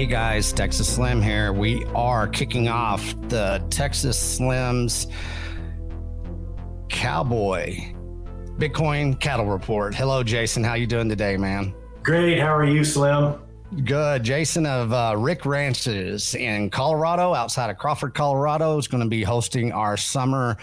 Hey guys, Texas Slim here. We are kicking off the Texas Slims Cowboy Bitcoin Cattle Report. Hello, Jason. How you doing today, man? Great. How are you, Slim? Good. Jason of uh, Rick Ranches in Colorado, outside of Crawford, Colorado, is going to be hosting our summer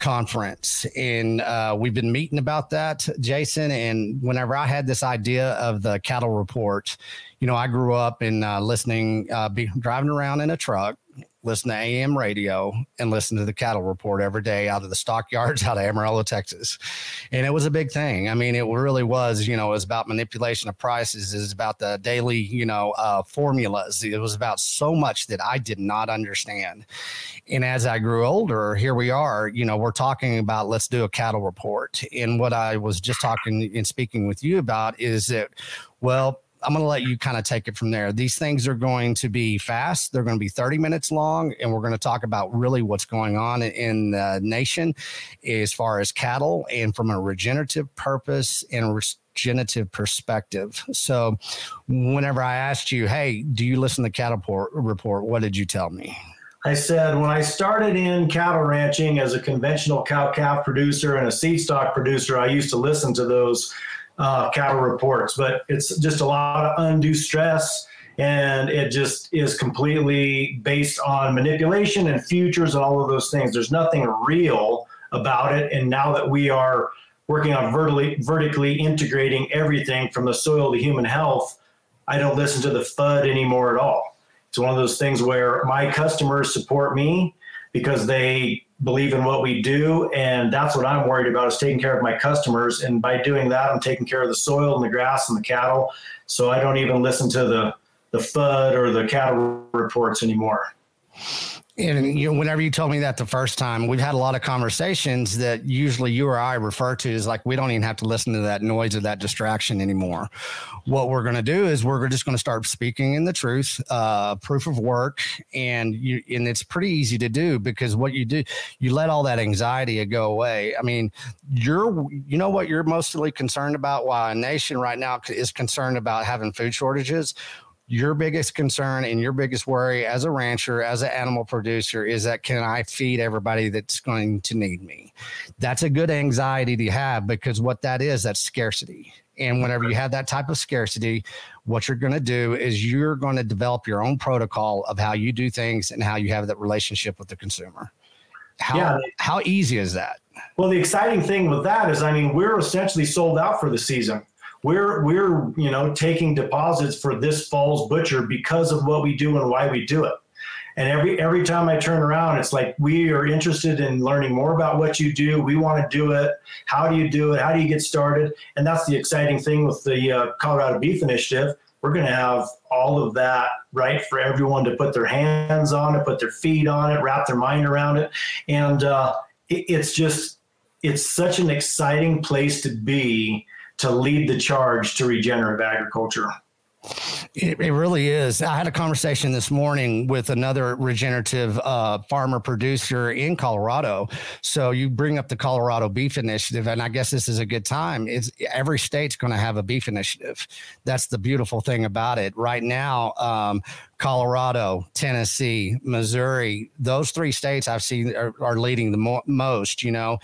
conference. And uh, we've been meeting about that, Jason. And whenever I had this idea of the cattle report, you know, I grew up in uh, listening, uh, be driving around in a truck listen to AM radio and listen to the cattle report every day out of the stockyards out of Amarillo, Texas. And it was a big thing. I mean, it really was, you know, it was about manipulation of prices. It was about the daily, you know, uh, formulas. It was about so much that I did not understand. And as I grew older, here we are, you know, we're talking about let's do a cattle report. And what I was just talking and speaking with you about is that, well, I'm going to let you kind of take it from there. These things are going to be fast. They're going to be 30 minutes long, and we're going to talk about really what's going on in the nation as far as cattle and from a regenerative purpose and regenerative perspective. So, whenever I asked you, "Hey, do you listen to the Cattle Report?" What did you tell me? I said when I started in cattle ranching as a conventional cow calf producer and a seed stock producer, I used to listen to those uh, cattle reports, but it's just a lot of undue stress. And it just is completely based on manipulation and futures and all of those things. There's nothing real about it. And now that we are working on vertically, vertically integrating everything from the soil to human health, I don't listen to the FUD anymore at all. It's one of those things where my customers support me because they believe in what we do and that's what i'm worried about is taking care of my customers. And by doing that i'm taking care of the soil and the grass and the cattle. So i don't even listen to the the fud or the cattle reports anymore and you know, whenever you told me that the first time, we've had a lot of conversations that usually you or I refer to as like we don't even have to listen to that noise or that distraction anymore. What we're going to do is we're just going to start speaking in the truth, uh, proof of work, and you and it's pretty easy to do because what you do, you let all that anxiety go away. I mean, you're you know what you're mostly concerned about. While a nation right now is concerned about having food shortages your biggest concern and your biggest worry as a rancher, as an animal producer, is that can I feed everybody that's going to need me? That's a good anxiety to have because what that is, that's scarcity. And whenever you have that type of scarcity, what you're going to do is you're going to develop your own protocol of how you do things and how you have that relationship with the consumer. How, yeah. how easy is that? Well, the exciting thing with that is, I mean, we're essentially sold out for the season we're we're you know taking deposits for this fall's butcher because of what we do and why we do it. And every every time i turn around it's like we are interested in learning more about what you do. We want to do it. How do you do it? How do you get started? And that's the exciting thing with the uh, colorado beef initiative. We're going to have all of that right for everyone to put their hands on it put their feet on it wrap their mind around it. And uh, it, it's just it's such an exciting place to be to lead the charge to regenerative agriculture. It, it, really is. I had a conversation this morning with another regenerative uh, farmer producer in Colorado. So you bring up the Colorado Beef Initiative, and I guess this is a good time. It's every state's going to have a beef initiative. That's the beautiful thing about it. Right now, um, Colorado, Tennessee, Missouri, those three states I've seen are, are leading the mo- most. You know,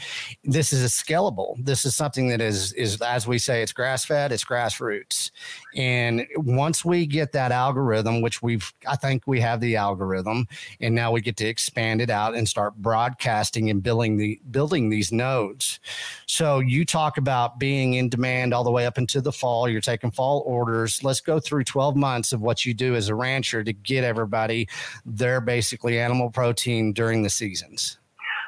this is a scalable. This is something that is is as we say, it's grass fed, it's grassroots, and once we get that algorithm, which we've, I think we have the algorithm, and now we get to expand it out and start broadcasting and building the building these nodes. So you talk about being in demand all the way up into the fall. You're taking fall orders. Let's go through 12 months of what you do as a rancher to get everybody their basically animal protein during the seasons?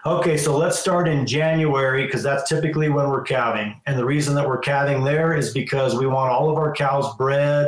Okay, so let's start in January because that's typically when we're calving. And the reason that we're calving there is because we want all of our cows bred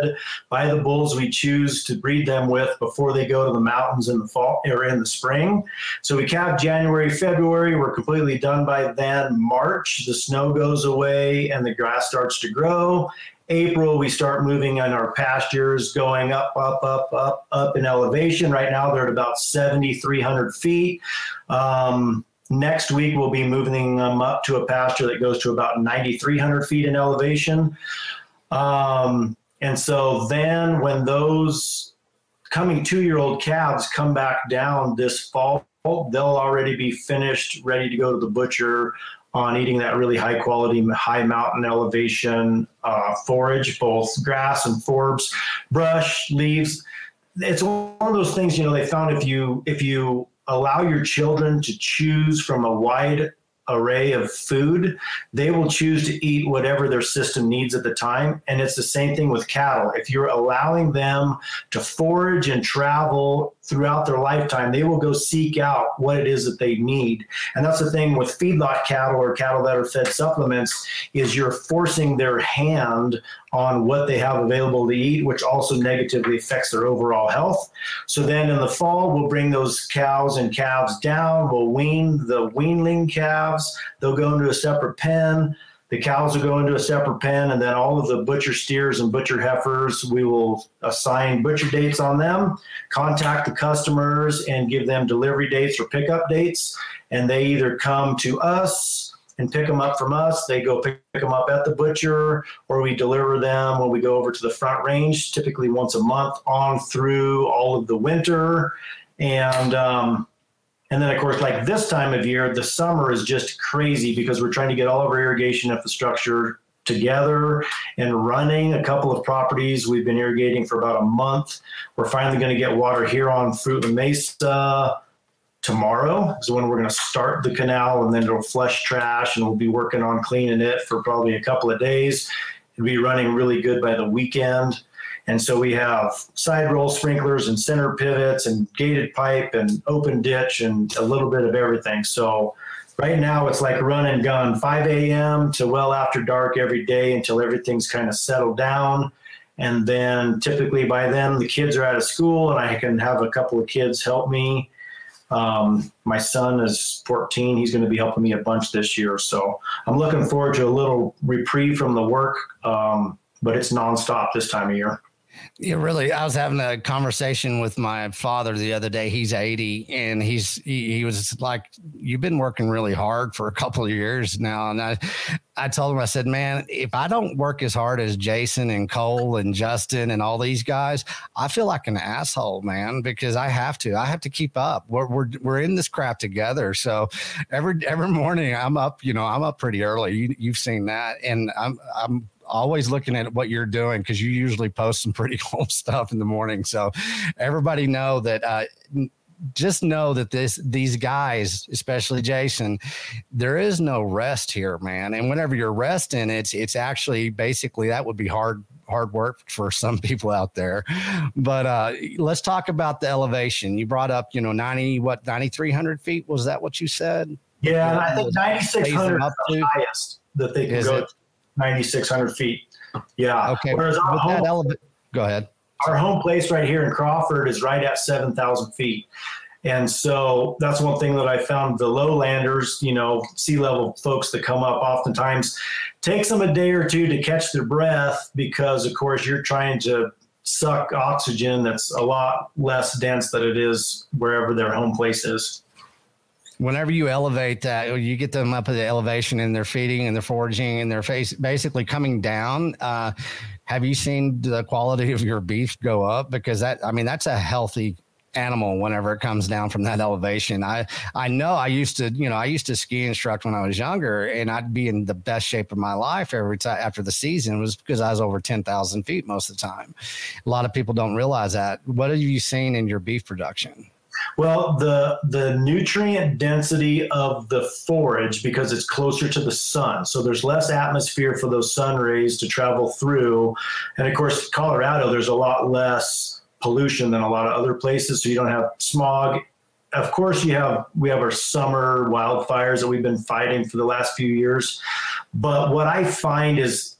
by the bulls we choose to breed them with before they go to the mountains in the fall or in the spring. So we calve January, February. We're completely done by then. March, the snow goes away and the grass starts to grow. April, we start moving on our pastures, going up, up, up, up, up in elevation. Right now, they're at about 7,300 feet. Um, next week, we'll be moving them up to a pasture that goes to about 9,300 feet in elevation. Um, and so then, when those coming two year old calves come back down this fall, they'll already be finished, ready to go to the butcher on eating that really high quality, high mountain elevation uh, forage, both grass and forbs, brush, leaves. It's one of those things, you know, they found if you if you allow your children to choose from a wide array of food, they will choose to eat whatever their system needs at the time. And it's the same thing with cattle. If you're allowing them to forage and travel throughout their lifetime, they will go seek out what it is that they need. And that's the thing with feedlot cattle or cattle that are fed supplements is you're forcing their hand on what they have available to eat, which also negatively affects their overall health. So then in the fall, we'll bring those cows and calves down. We'll wean the weanling calves. They'll go into a separate pen. The cows will go into a separate pen, and then all of the butcher steers and butcher heifers, we will assign butcher dates on them, contact the customers, and give them delivery dates or pickup dates. And they either come to us and pick them up from us. They go pick, pick them up at the butcher, or we deliver them when we go over to the front range, typically once a month on through all of the winter. And um, and then, of course, like this time of year, the summer is just crazy because we're trying to get all of our irrigation infrastructure together and running a couple of properties. We've been irrigating for about a month. We're finally going to get water here on Fruitland Mesa tomorrow is when we're going to start the canal and then it'll flush trash and we'll be working on cleaning it for probably a couple of days. It'll be running really good by the weekend. And so we have side roll sprinklers and center pivots and gated pipe and open ditch and a little bit of everything. So right now it's like run and gun 5 a.m. to well after dark every day until everything's kind of settled down. And then typically by then the kids are out of school and I can have a couple of kids help me. Um, my son is 14. He's going to be helping me a bunch this year. So I'm looking forward to a little reprieve from the work, um, but it's nonstop this time of year. Yeah, really. I was having a conversation with my father the other day. He's 80 and he's, he, he, was like, you've been working really hard for a couple of years now. And I, I told him, I said, man, if I don't work as hard as Jason and Cole and Justin and all these guys, I feel like an asshole, man, because I have to, I have to keep up. We're, we're, we're in this crap together. So every, every morning I'm up, you know, I'm up pretty early. You, you've seen that. And I'm, I'm, always looking at what you're doing because you usually post some pretty cool stuff in the morning. So everybody know that uh, just know that this these guys, especially Jason, there is no rest here, man. And whenever you're resting, it's it's actually basically that would be hard hard work for some people out there. But uh, let's talk about the elevation. You brought up, you know, ninety what ninety three hundred feet. Was that what you said? Yeah, I think ninety six hundred is the highest that they can is go. It? 9,600 feet. Yeah. Okay. Whereas our home, eleva- go ahead. Our home place right here in Crawford is right at 7,000 feet. And so that's one thing that I found the lowlanders, you know, sea level folks that come up oftentimes takes them a day or two to catch their breath because, of course, you're trying to suck oxygen that's a lot less dense than it is wherever their home place is whenever you elevate that, you get them up at the elevation and they're feeding and they're foraging and they're face, basically coming down. Uh, have you seen the quality of your beef go up? Because that, I mean, that's a healthy animal whenever it comes down from that elevation. I I know I used to, you know, I used to ski instruct when I was younger and I'd be in the best shape of my life every time after the season was because I was over 10,000 feet most of the time. A lot of people don't realize that. What have you seen in your beef production? Well, the the nutrient density of the forage because it's closer to the sun, so there's less atmosphere for those sun rays to travel through, and of course, Colorado there's a lot less pollution than a lot of other places, so you don't have smog. Of course, you have we have our summer wildfires that we've been fighting for the last few years, but what I find is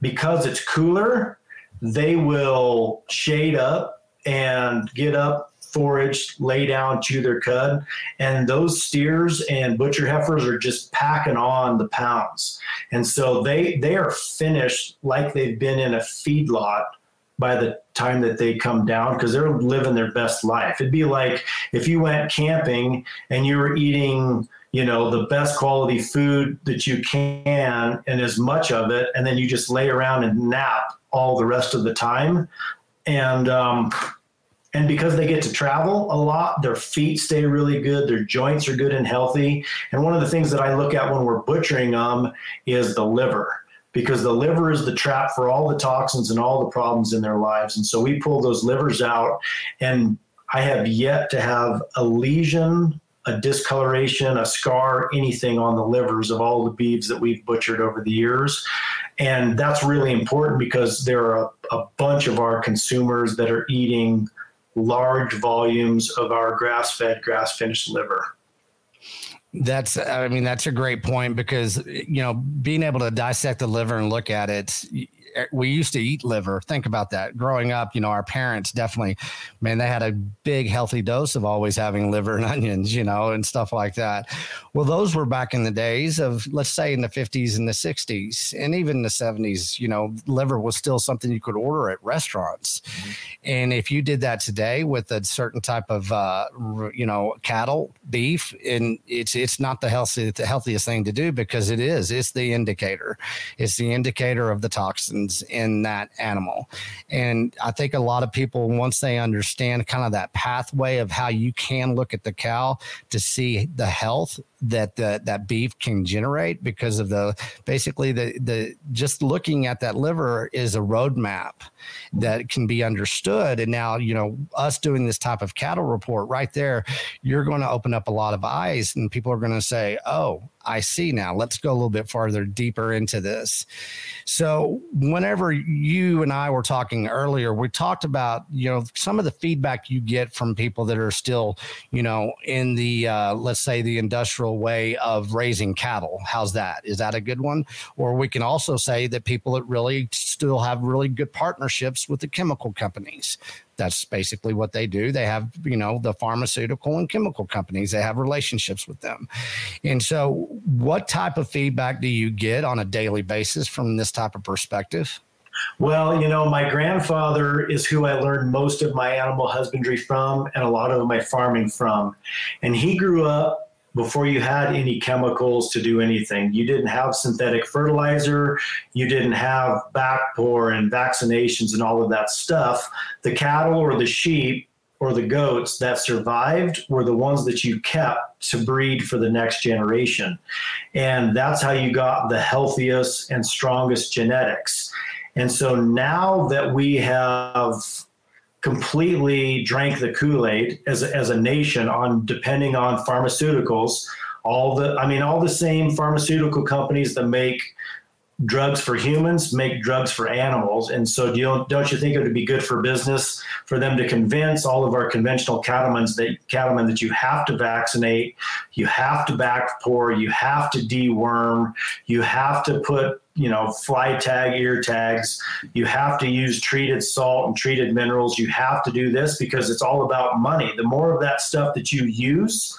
because it's cooler, they will shade up and get up forage, lay down, chew their cud. And those steers and butcher heifers are just packing on the pounds. And so they they are finished like they've been in a feedlot by the time that they come down because they're living their best life. It'd be like if you went camping and you were eating, you know, the best quality food that you can and as much of it, and then you just lay around and nap all the rest of the time. And um, and because they get to travel a lot, their feet stay really good, their joints are good and healthy. And one of the things that I look at when we're butchering them is the liver, because the liver is the trap for all the toxins and all the problems in their lives. And so we pull those livers out, and I have yet to have a lesion, a discoloration, a scar, anything on the livers of all the beeves that we've butchered over the years. And that's really important because there are a, a bunch of our consumers that are eating large volumes of our grass fed, grass finished liver. That's, I mean, that's a great point because, you know, being able to dissect the liver and look at it, we used to eat liver. Think about that. Growing up, you know, our parents definitely, man, they had a big healthy dose of always having liver and onions, you know, and stuff like that. Well, those were back in the days of, let's say, in the 50s and the 60s, and even the 70s. You know, liver was still something you could order at restaurants, mm-hmm. and if you did that today with a certain type of, uh, you know, cattle, beef, and it's it's not the healthy the healthiest thing to do because it is. It's the indicator. It's the indicator of the toxin in that animal. And I think a lot of people, once they understand kind of that pathway of how you can look at the cow to see the health that the, that beef can generate because of the basically the the just looking at that liver is a roadmap that can be understood and now you know us doing this type of cattle report right there you're going to open up a lot of eyes and people are going to say oh I see now. Let's go a little bit farther deeper into this. So, whenever you and I were talking earlier, we talked about you know some of the feedback you get from people that are still you know in the uh, let's say the industrial way of raising cattle. How's that? Is that a good one? Or we can also say that people that really still have really good partnerships with the chemical companies that's basically what they do. They have, you know, the pharmaceutical and chemical companies, they have relationships with them. And so, what type of feedback do you get on a daily basis from this type of perspective? Well, you know, my grandfather is who I learned most of my animal husbandry from and a lot of my farming from. And he grew up before you had any chemicals to do anything. You didn't have synthetic fertilizer, you didn't have back pour and vaccinations and all of that stuff. The cattle or the sheep or the goats that survived were the ones that you kept to breed for the next generation. And that's how you got the healthiest and strongest genetics. And so now that we have completely drank the Kool-Aid as a, as a nation on depending on pharmaceuticals. All the, I mean, all the same pharmaceutical companies that make drugs for humans make drugs for animals. And so, do you, don't you think it would be good for business for them to convince all of our conventional cattlemen that cattlemen that you have to vaccinate, you have to back pour, you have to deworm, you have to put you know, fly tag, ear tags. You have to use treated salt and treated minerals. You have to do this because it's all about money. The more of that stuff that you use,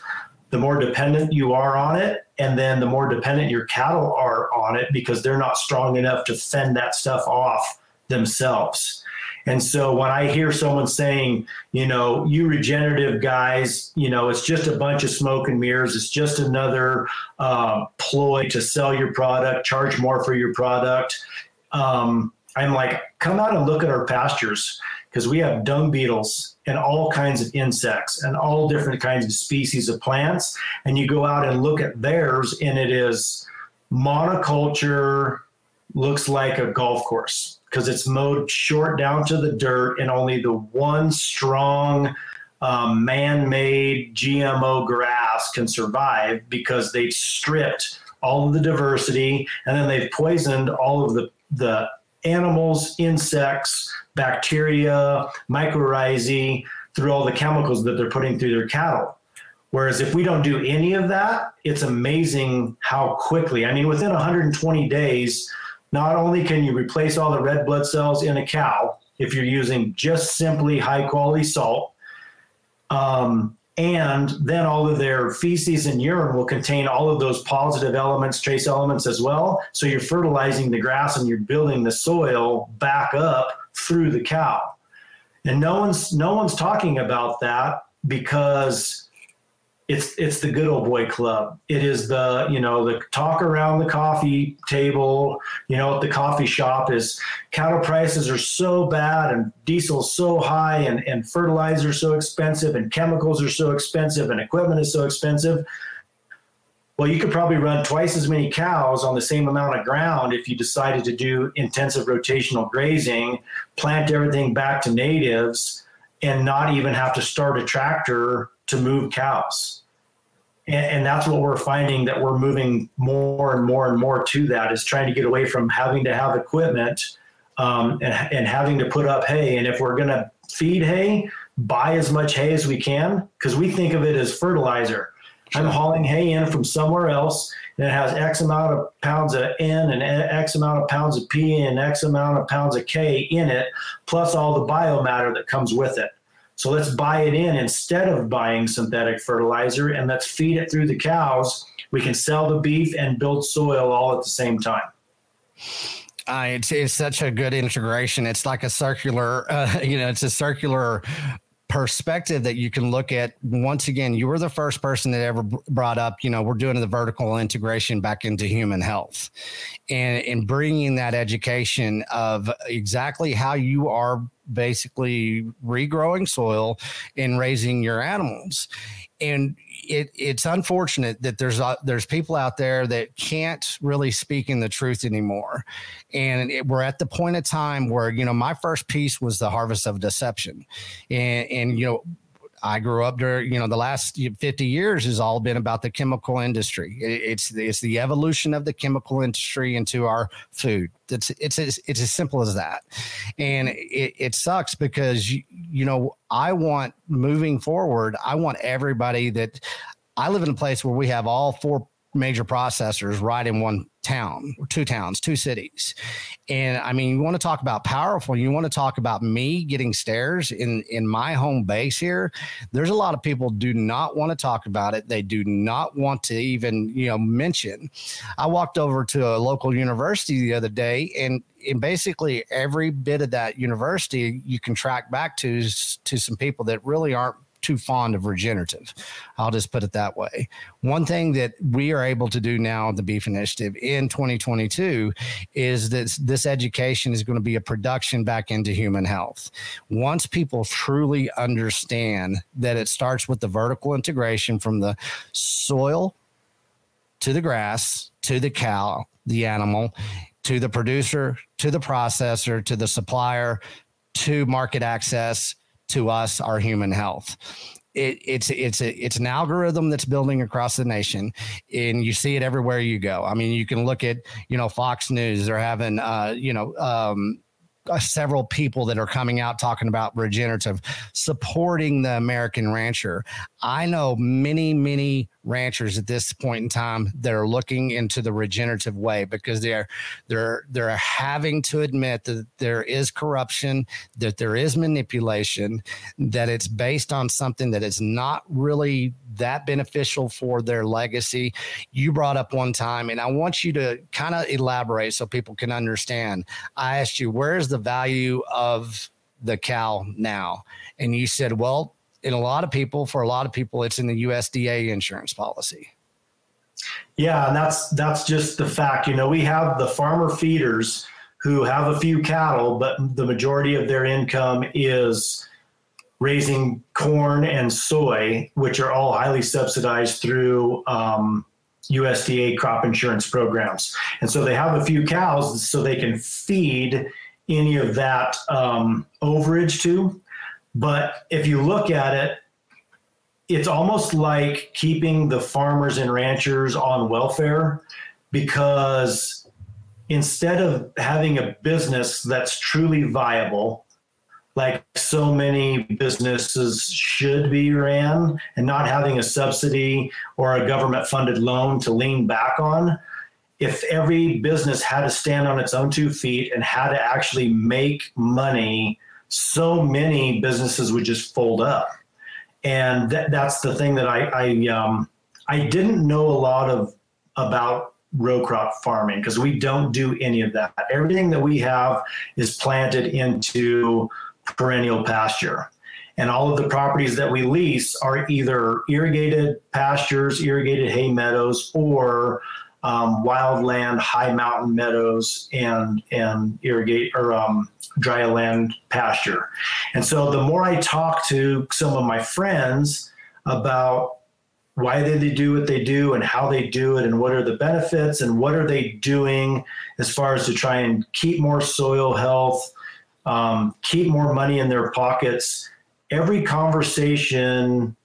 the more dependent you are on it. And then the more dependent your cattle are on it because they're not strong enough to fend that stuff off themselves. And so when I hear someone saying, you know, you regenerative guys, you know, it's just a bunch of smoke and mirrors, it's just another uh, ploy to sell your product, charge more for your product. Um, I'm like, come out and look at our pastures because we have dung beetles and all kinds of insects and all different kinds of species of plants. And you go out and look at theirs, and it is monoculture, looks like a golf course because it's mowed short down to the dirt, and only the one strong um, man-made GMO grass can survive because they've stripped all of the diversity, and then they've poisoned all of the the animals, insects, bacteria, mycorrhizae through all the chemicals that they're putting through their cattle. Whereas if we don't do any of that, it's amazing how quickly. I mean, within 120 days, not only can you replace all the red blood cells in a cow if you're using just simply high quality salt, um, and then all of their feces and urine will contain all of those positive elements, trace elements as well. So you're fertilizing the grass and you're building the soil back up through the cow. And no one's no one's talking about that because it's it's the good old boy club. It is the you know the talk around the coffee table, you know, at the coffee shop is cattle prices are so bad and diesel's so high and and fertilizer so expensive and chemicals are so expensive and equipment is so expensive. Well, you could probably run twice as many cows on the same amount of ground if you decided to do intensive rotational grazing, plant everything back to natives, and not even have to start a tractor to move cows. And, and, that's what we're finding that we're moving more and more and more to that is trying to get away from having to have equipment um, and, and having to put up hay. And if we're going to feed hay, buy as much hay as we can because we think of it as fertilizer. I'm hauling hay in from somewhere else and it has X amount of pounds of N and X amount of pounds of P and X amount of pounds of K in it, plus all the biomatter that comes with it. So let's buy it in instead of buying synthetic fertilizer and let's feed it through the cows. We can sell the beef and build soil all at the same time. Uh, it's, it's such a good integration. It's like a circular, uh, you know, it's a circular perspective that you can look at once again you were the first person that ever brought up you know we're doing the vertical integration back into human health. And in bringing that education of exactly how you are basically regrowing soil and raising your animals. And it, it's unfortunate that there's uh, there's people out there that can't really speak in the truth anymore, and it, we're at the point of time where you know my first piece was the harvest of deception, and and you know I grew up during, you know, the last 50 years has all been about the chemical industry. It's it's the evolution of the chemical industry into our food. It's it's it's, as simple as that, and it, it sucks because you, you know I want moving forward. I want everybody that I live in a place where we have all four major processors right in one town or two towns, two cities. And I mean, you want to talk about powerful, you want to talk about me getting stares in in my home base here. There's a lot of people do not want to talk about it. They do not want to even, you know, mention. I walked over to a local university the other day and and basically every bit of that university you can track back to to some people that really aren't too fond of regenerative. I'll just put it that way. One thing that we are able to do now, the Beef Initiative in 2022, is that this education is going to be a production back into human health. Once people truly understand that it starts with the vertical integration from the soil to the grass to the cow, the animal, to the producer, to the processor, to the supplier, to market access, to us our human health. It, it's it's a, it's an algorithm that's building across the nation, and you see it everywhere you go. I mean, you can look at you know Fox News; they're having uh, you know um, uh, several people that are coming out talking about regenerative, supporting the American rancher. I know many, many ranchers at this point in time that are looking into the regenerative way because they're they're they're having to admit that there is corruption, that there is manipulation, that it's based on something that is not really that beneficial for their legacy. You brought up one time, and I want you to kind of elaborate so people can understand. I asked you, where's the value of the cow now? And you said, well, in a lot of people, for a lot of people, it's in the USDA insurance policy. Yeah, and that's that's just the fact. You know, we have the farmer feeders who have a few cattle, but the majority of their income is raising corn and soy, which are all highly subsidized through um, USDA crop insurance programs. And so they have a few cows so they can feed any of that um, overage to. But if you look at it, it's almost like keeping the farmers and ranchers on welfare because instead of having a business that's truly viable like so many businesses should be ran and not having a subsidy or a government funded loan to lean back on. If every business had to stand on its own two feet and had to actually make money, so many businesses would just fold up. And that, that's the thing that I I, um, I didn't know a lot of about row crop farming because we don't do any of that. Everything that we have is planted into perennial pasture. And all of the properties that we lease are either irrigated pastures, irrigated hay meadows, or um, wildland, high mountain meadows, and and irrigate or um, dry land pasture. And so the more I talk to some of my friends about why did they do what they do and how they do it and what are the benefits and what are they doing as far as to try and keep more soil health um, keep more money in their pockets every conversation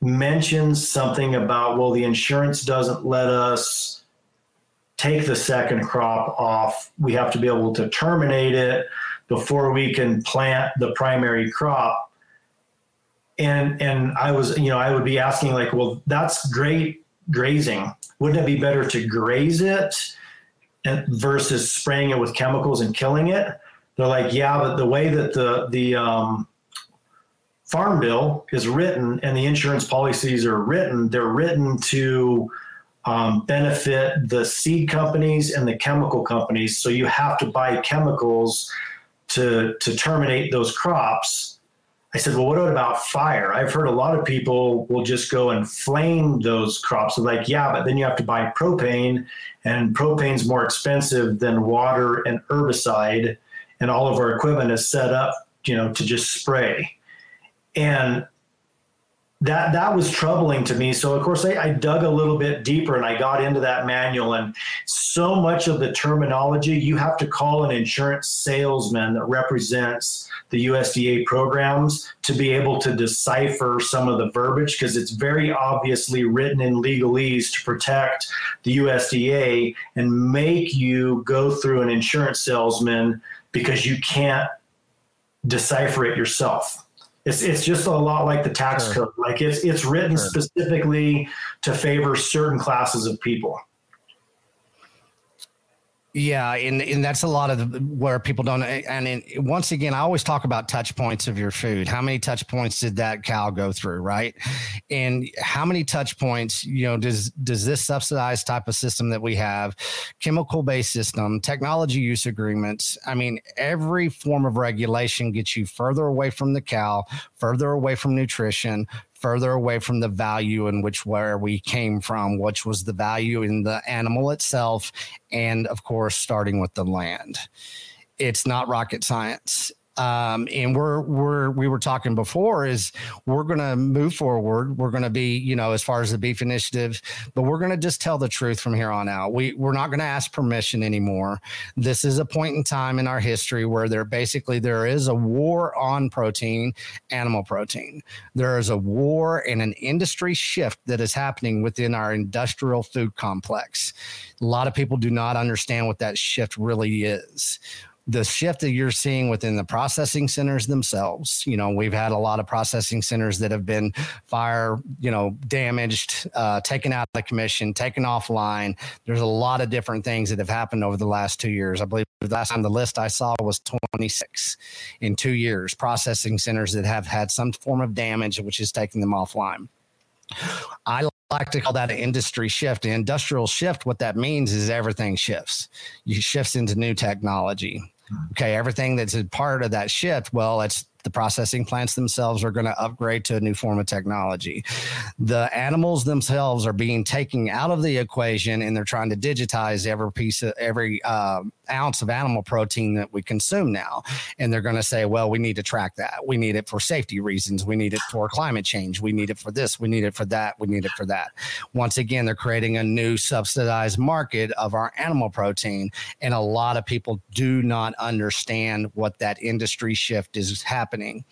mentions something about well the insurance doesn't let us take the second crop off we have to be able to terminate it before we can plant the primary crop. And and I was you know I would be asking like well that's great grazing. Wouldn't it be better to graze it versus spraying it with chemicals and killing it? They're like yeah but the way that the the um, farm bill is written and the insurance policies are written they're written to um, benefit the seed companies and the chemical companies so you have to buy chemicals to to terminate those crops I said, well, what about fire? I've heard a lot of people will just go and flame those crops. Like, yeah, but then you have to buy propane, and propane's more expensive than water and herbicide, and all of our equipment is set up, you know, to just spray. And that that was troubling to me. So of course I, I, dug a little bit deeper and I got into that manual and so much of the terminology you have to call an insurance salesman that represents the USDA programs to be able to decipher some of the verbiage because it's very obviously written in legalese to protect the USDA and make you go through an insurance salesman because you can't decipher it yourself. It's it's just a lot like the tax sure. code. Like it's it's written sure. specifically to favor certain classes of people. Yeah, and, and that's a lot of where people don't. And in, once again, I always talk about touch points of your food. How many touch points did that cow go through, right? And how many touch points, you know, does does this subsidized type of system that we have, chemical based system, technology use agreements? I mean, every form of regulation gets you further away from the cow, further away from nutrition, further away from the value in which where we came from, which was the value in the animal itself, and of course, starting with the land. It's not rocket science um, and we're we're we were talking before is we're going to move forward. We're going to be you know as far as the beef initiative, but we're going to just tell the truth from here on out. We we're not going to ask permission anymore. This is a point in time in our history where there basically there is a war on protein, animal protein. There is a war and an industry shift that is happening within our industrial food complex. A lot of people do not understand what that shift really is the shift that you're seeing within the processing centers themselves. You know, we've had a lot of processing centers that have been fire, you know, damaged, uh, taken out of commission, taken offline. There's a lot of different things that have happened over the last two years. I believe the last time the list I saw was 26 in two years, processing centers that have had some form of damage, which is taking them offline. I like to call that an industry shift. An industrial shift, what that means is everything shifts. You shifts into new technology. Okay, everything that's a part of that shift, well, it's the processing plants themselves are going to upgrade to a new form of technology. The animals themselves are being taken out of the equation and they're trying to digitize every piece of every uh, ounce of animal protein that we consume now. And they're going to say, well, we need to track that. We need it for safety reasons. We need it for climate change. We need it for this. We need it for that. We need it for that. Once again, they're creating a new subsidized market of our animal protein. And a lot of people do not understand what that industry shift is happening.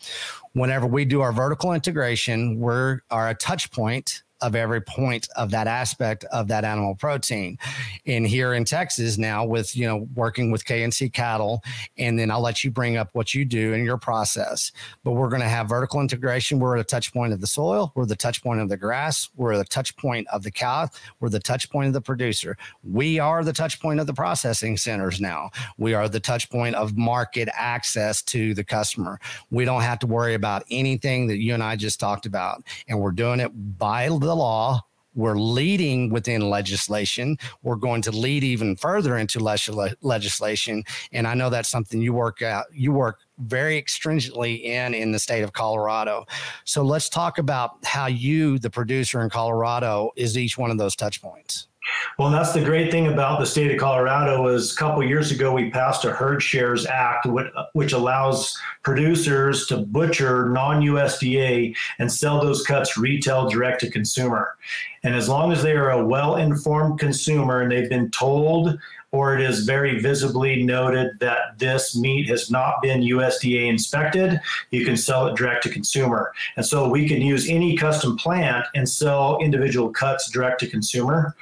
Whenever we do our vertical integration, we're a touch point of every point of that aspect of that animal protein. And here in Texas now with, you know, working with KNC cattle, and then I'll let you bring up what you do in your process. But we're going to have vertical integration. We're at a touch point of the soil. We're the touch point of the grass. We're the touch point of the cow. We're the touch point of the producer. We are the touch point of the processing centers now. We are the touch point of market access to the customer. We don't have to worry about anything that you and I just talked about. And we're doing it by the law We're leading within legislation. We're going to lead even further into legislation. And I know that's something you work out, you work very stringently in in the state of Colorado. So let's talk about how you, the producer in Colorado, is each one of those touch points. Well, that's the great thing about the state of Colorado is a couple years ago we passed a Herd Shares Act, which allows producers to butcher non-USDA and sell those cuts retail direct to consumer. And as long as they are a well-informed consumer and they've been told or it is very visibly noted that this meat has not been USDA inspected, you can sell it direct to consumer. And so we can use any custom plant and sell individual cuts direct to consumer.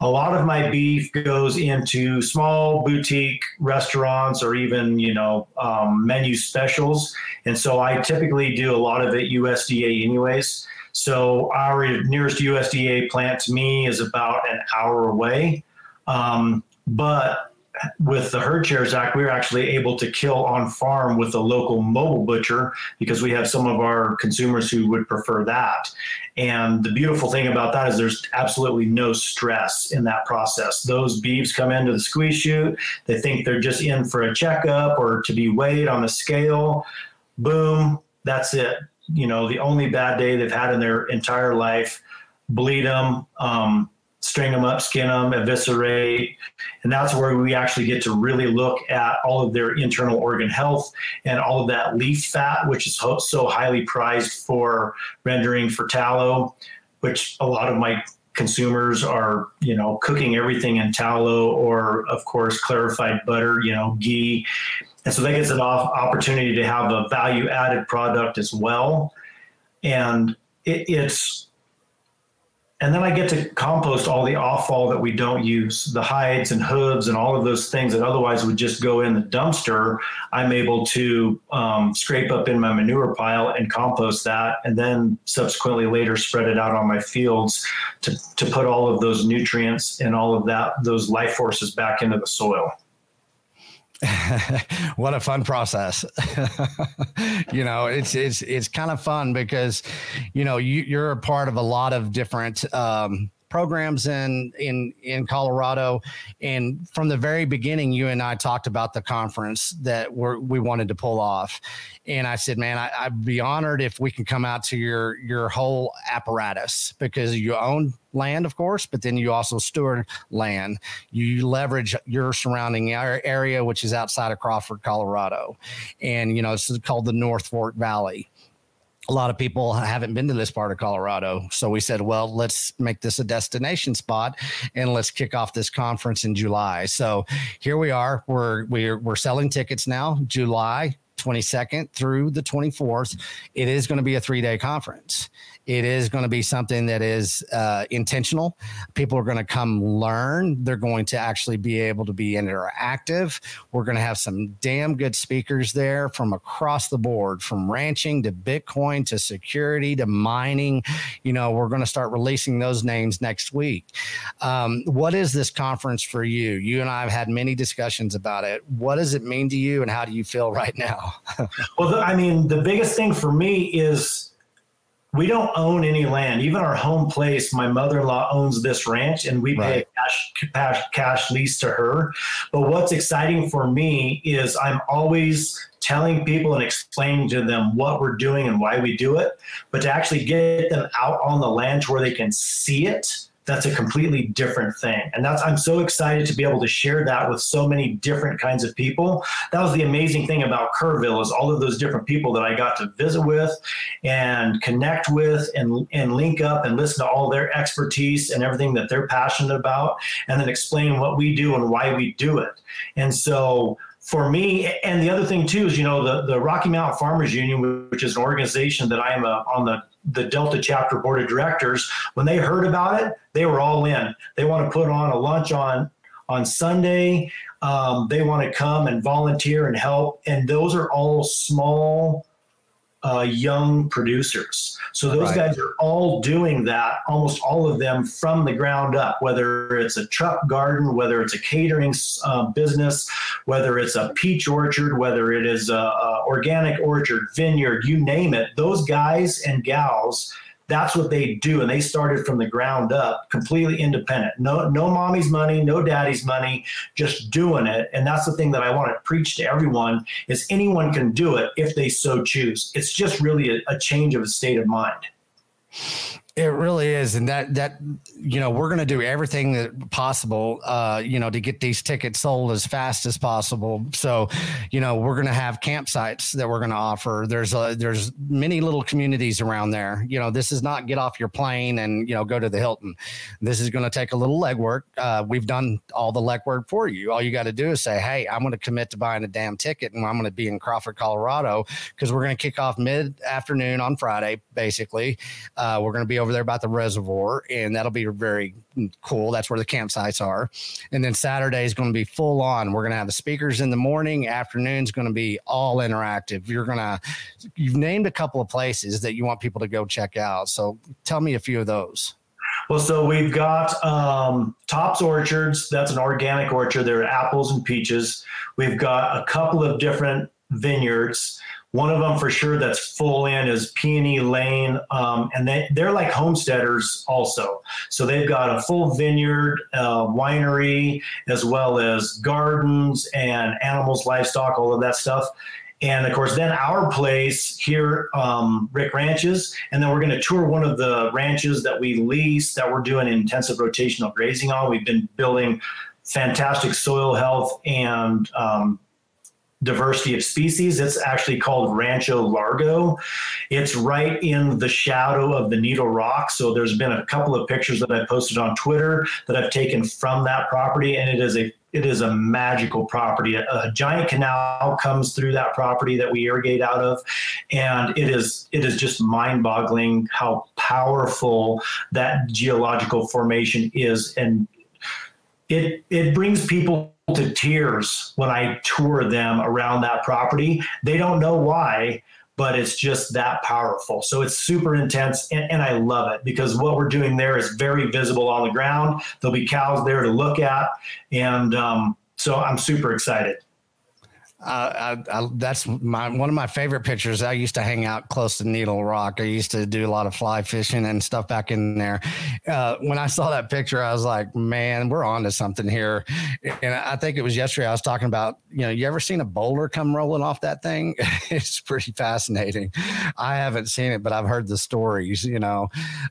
A lot of my beef goes into small boutique restaurants or even, you know, um, menu specials. And so I typically do a lot of it USDA anyways. So our nearest USDA plant to me is about an hour away. Um, but with the Herd Shares Act, we were actually able to kill on farm with a local mobile butcher because we have some of our consumers who would prefer that. And the beautiful thing about that is there's absolutely no stress in that process. Those beeves come into the squeeze chute, they think they're just in for a checkup or to be weighed on the scale. Boom, that's it. You know, the only bad day they've had in their entire life, bleed them. Um, string them up, skin them, eviscerate. And that's where we actually get to really look at all of their internal organ health and all of that leaf fat, which is so highly prized for rendering for tallow, which a lot of my consumers are, you know, cooking everything in tallow or, of course, clarified butter, you know, ghee. And so that gives an opportunity to have a value added product as well. And it, it's and then I get to compost all the offal that we don't use, the hides and hooves and all of those things that otherwise would just go in the dumpster. I'm able to um, scrape up in my manure pile and compost that, and then subsequently later spread it out on my fields to, to put all of those nutrients and all of that, those life forces back into the soil. what a fun process. You know it's it's it's kind of fun because you know you, you're a part of a lot of different um, programs in in in Colorado. And from the very beginning, you and I talked about the conference that we we wanted to pull off. And I said, man, I, would be honored if we can come out to your your whole apparatus because you own land, of course, but then you also steward land. You leverage your surrounding area, which is outside of Crawford, Colorado, and you know it's called the North Fork Valley a lot of people haven't been to this part of Colorado. So we said, well, let's make this a destination spot and let's kick off this conference in July. So here we are. We're we're we're selling tickets now, July 22nd through the 24th. It is going to be a three day conference. It is going to be something that is uh, intentional. People are going to come learn. They're going to actually be able to be interactive. We're going to have some damn good speakers there from across the board, from ranching to Bitcoin to security to mining. You know, we're going to start releasing those names next week. Um, what is this conference for you? You and I have had many discussions about it. What does it mean to you, and how do you feel right now? well, I mean, the biggest thing for me is we don't own any land. Even our home place, my mother-in-law owns this ranch, and we right. pay a cash, cash cash lease to her. But what's exciting for me is I'm always telling people and explaining to them what we're doing and why we do it. But to actually get them out on the land to where they can see it that's a completely different thing. And that's I'm so excited to be able to share that with so many different kinds of people. That was the amazing thing about Kerrville is all of those different people that I got to visit with and connect with and and link up and listen to all their expertise and everything that they're passionate about and then explain what we do and why we do it. And so for me, and the other thing too is, you know, the, the Rocky Mountain Farmers Union, which is an organization that I am a, on the the Delta chapter board of directors, when they heard about it, they were all in. They want to put on a lunch on on Sunday. Um, they want to come and volunteer and help, and those are all small uh, young producers. So those right. guys are all doing that, almost all of them from the ground up, whether it's a truck garden, whether it's a catering uh, business, whether it's a peach orchard, whether it is a, a organic orchard, vineyard, you name it. Those guys and gals that's what they do and they started from the ground up completely independent. No no mommy's money no daddy's money just doing it. And that's the thing that i want to preach to everyone is anyone can do it if they so choose. It's just really a, a change of a state of mind it really is, and that that you know we're going to do everything that possible, uh, you know, to get these tickets sold as fast as possible. So, you know, we're going to have campsites that we're going to offer. There's a there's many little communities around there. You know, this is not get off your plane and you know go to the Hilton. This is going to take a little legwork. Uh, we've done all the legwork for you. All you got to do is say, hey, I'm going to commit to buying a damn ticket, and I'm going to be in Crawford, Colorado, because we're going to kick off mid afternoon on Friday. Basically, uh, we're going to be over there by the reservoir, and that'll be very cool. That's where the campsites are. And then Saturday is going to be full on. We're going to have the speakers in the morning. Afternoon's going to be all interactive. You're going to, you've named a couple of places that you want people to go check out. So tell me a few of those. Well, so we've got um, Tops Orchards. That's an organic orchard. There are apples and peaches. We've got a couple of different vineyards. One of them for sure that's full in is Peony Lane, um, and they they're like homesteaders also. So they've got a full vineyard, uh, winery, as well as gardens and animals, livestock, all of that stuff. And of course, then our place here, um, Rick Ranches, and then we're going to tour one of the ranches that we lease that we're doing intensive rotational grazing on. We've been building fantastic soil health and um, diversity of species. It's actually called Rancho Largo. It's right in the shadow of the Needle Rock. So there's been a couple of pictures that I posted on Twitter that I've taken from that property, and it is a it is a magical property. A, a giant canal comes through that property that we irrigate out of, and it is it is just mind-boggling how powerful that geological formation is, and it it brings people to tears when I tour them around that property. They don't know why, but it's just that powerful. So it's super intense, and, and, I love it because what we're doing there is very visible on the ground. There'll be cows there to look at, and um, so I'm super excited. I, I, that's my one of my favorite pictures. I used to hang out close to Needle Rock. I used to do a lot of fly fishing and stuff back in there. Uh, when I saw that picture, I was like, "Man, we're on to something here." And I think it was yesterday I was talking about. You know, you ever seen a boulder come rolling off that thing? it's pretty fascinating. I haven't seen it, but I've heard the stories. You know,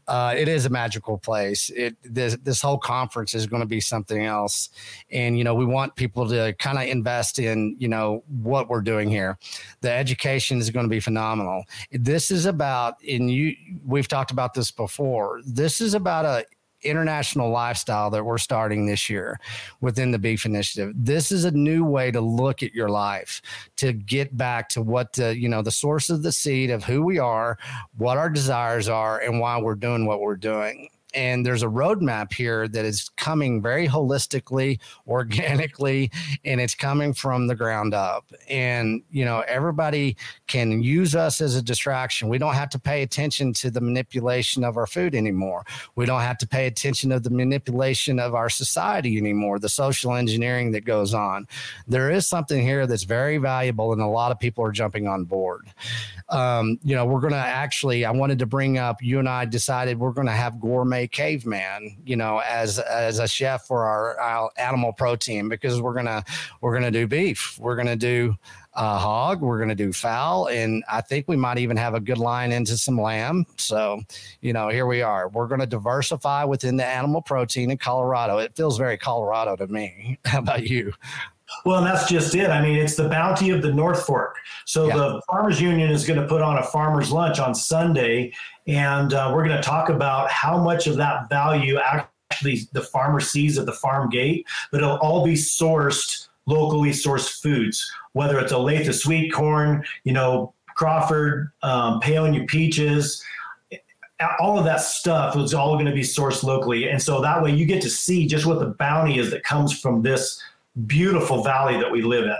uh, it is a magical place. It this this whole conference is going to be something else, and you know, we want people to kind of invest in you know what we're doing here. The education is going to be phenomenal. This is about, and you, we've talked about this before. This is about a international lifestyle that we're starting this year within the beef initiative this is a new way to look at your life to get back to what the, you know the source of the seed of who we are what our desires are and why we're doing what we're doing and there's a roadmap here that is coming very holistically, organically, and it's coming from the ground up. And, you know, everybody can use us as a distraction. We don't have to pay attention to the manipulation of our food anymore. We don't have to pay attention to the manipulation of our society anymore, the social engineering that goes on. There is something here that's very valuable, and a lot of people are jumping on board um, you know, we're going to actually, I wanted to bring up, you and I decided we're going to have gourmet caveman, you know, as, as a chef for our, animal protein because we're to, we're to do beef. We're to do, uh, hog. We're to do fowl, and I think we might even have a good line into some lamb. So, you know, here we are. We're to diversify within the animal protein in Colorado. It feels very Colorado to me. How about you? Well, and that's just it. I mean, it's the bounty of the North Fork. So yeah. the Farmers Union is going to put on a farmers lunch on Sunday, and uh, we're going to talk about how much of that value actually the farmer sees at the farm gate, but it'll all be sourced locally sourced foods, whether it's Olathe sweet corn, you know, Crawford, um, Paonia peaches, all of that stuff is all going to be sourced locally. And so that way you get to see just what the bounty is that comes from this beautiful valley that we live in.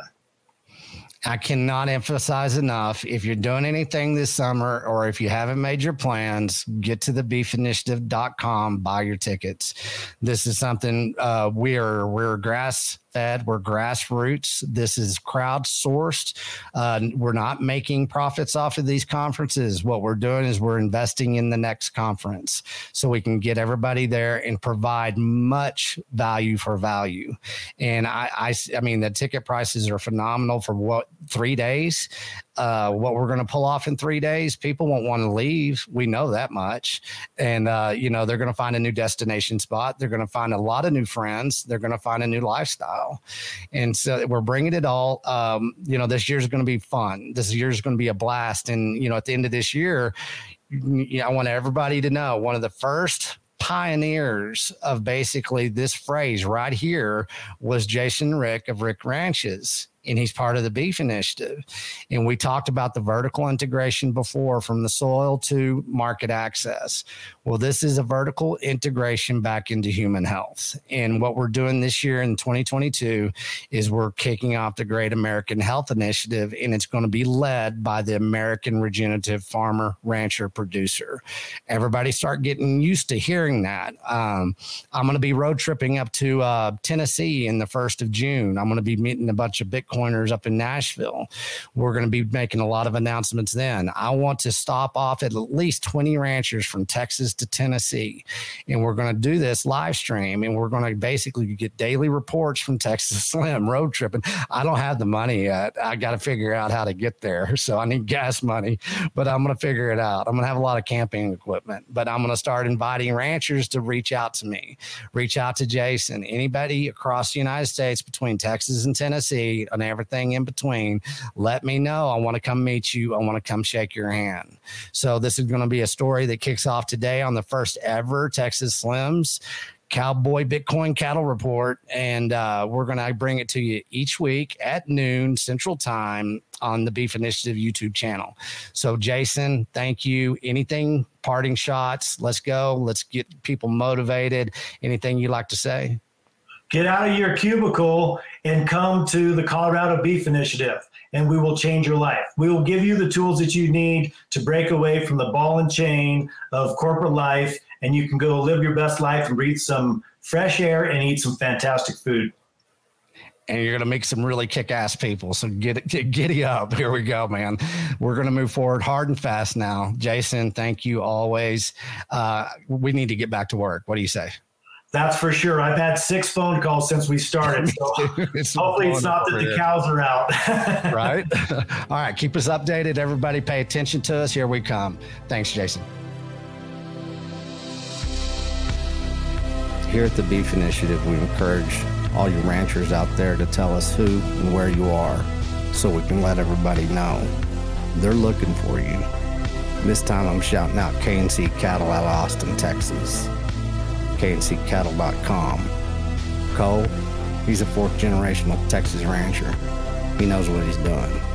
I cannot emphasize enough if you're doing anything this summer or if you haven't made your plans, get to the beefinitiative.com, buy your tickets. This is something uh, we're we're grass fed. We're grassroots. This is crowdsourced. Uh, we're not making profits off of these conferences. What we're doing is we're investing in the next conference so we can get everybody there and provide much value for value. And I, I, I mean, the ticket prices are phenomenal for what three days uh, what we're going to pull off in three days, people won't want to leave. We know that much. And, uh, you know, they're going to find a new destination spot. They're going to find a lot of new friends. They're going to find a new lifestyle. And so we're bringing it all. Um, you know, this year's going to be fun. This year's going to be a blast. And, you know, at the end of this year, I want everybody to know one of the first pioneers of basically this phrase right here was Jason Rick of Rick Ranches and he's part of the beef initiative. And we talked about the vertical integration before from the soil to market access. Well, this is a vertical integration back into human health. And what we're doing this year in 2022 is we're kicking off the Great American Health Initiative, and it's going to be led by the American Regenerative Farmer, Rancher, Producer. Everybody start getting used to hearing that. Um, I'm going to be road tripping up to uh, Tennessee in the first of June. I'm going to be meeting a bunch of Bitcoin Bitcoiners up in Nashville. We're going to be making a lot of announcements then. I want to stop off at at least 20 ranchers from Texas to Tennessee. And we're going to do this live stream and we're going to basically get daily reports from Texas Slim road tripping. I don't have the money yet. I got to figure out how to get there. So I need gas money, but I'm going to figure it out. I'm going to have a lot of camping equipment, but I'm going to start inviting ranchers to reach out to me, reach out to Jason, anybody across the United States between Texas and Tennessee, an everything in between, let me know. I want to come meet you. I want to come shake your hand. So, this is going to be a story that kicks off today on the first ever Texas Slims Cowboy Bitcoin Cattle Report. And uh, we're going to bring it to you each week at noon Central Time on the Beef Initiative YouTube channel. So, Jason, thank you. Anything parting shots? Let's go. Let's get people motivated. Anything you'd like to say? Get out of your cubicle and come to the Colorado Beef Initiative, and we will change your life. We will give you the tools that you need to break away from the ball and chain of corporate life, and you can go live your best life and breathe some fresh air and eat some fantastic food and you're going to make some really kick-ass people. So get, get giddy up. Here we go, man. We're going to move forward hard and fast now. Jason, thank you always. Uh, we need to get back to work. What do you say? That's for sure. I've had six phone calls since we started. So it's hopefully it's not that the cows are out. right. All right. Keep us updated. Everybody pay attention to us. Here we come. Thanks, Jason. Here at the Beef Initiative, we encourage all you ranchers out there to tell us who and where you are so we can let everybody know. They're looking for you. This time I'm shouting out K&C Cattle out of Austin, Texas kncattle.com. Cole, he's a fourth generational Texas rancher. He knows what he's doing.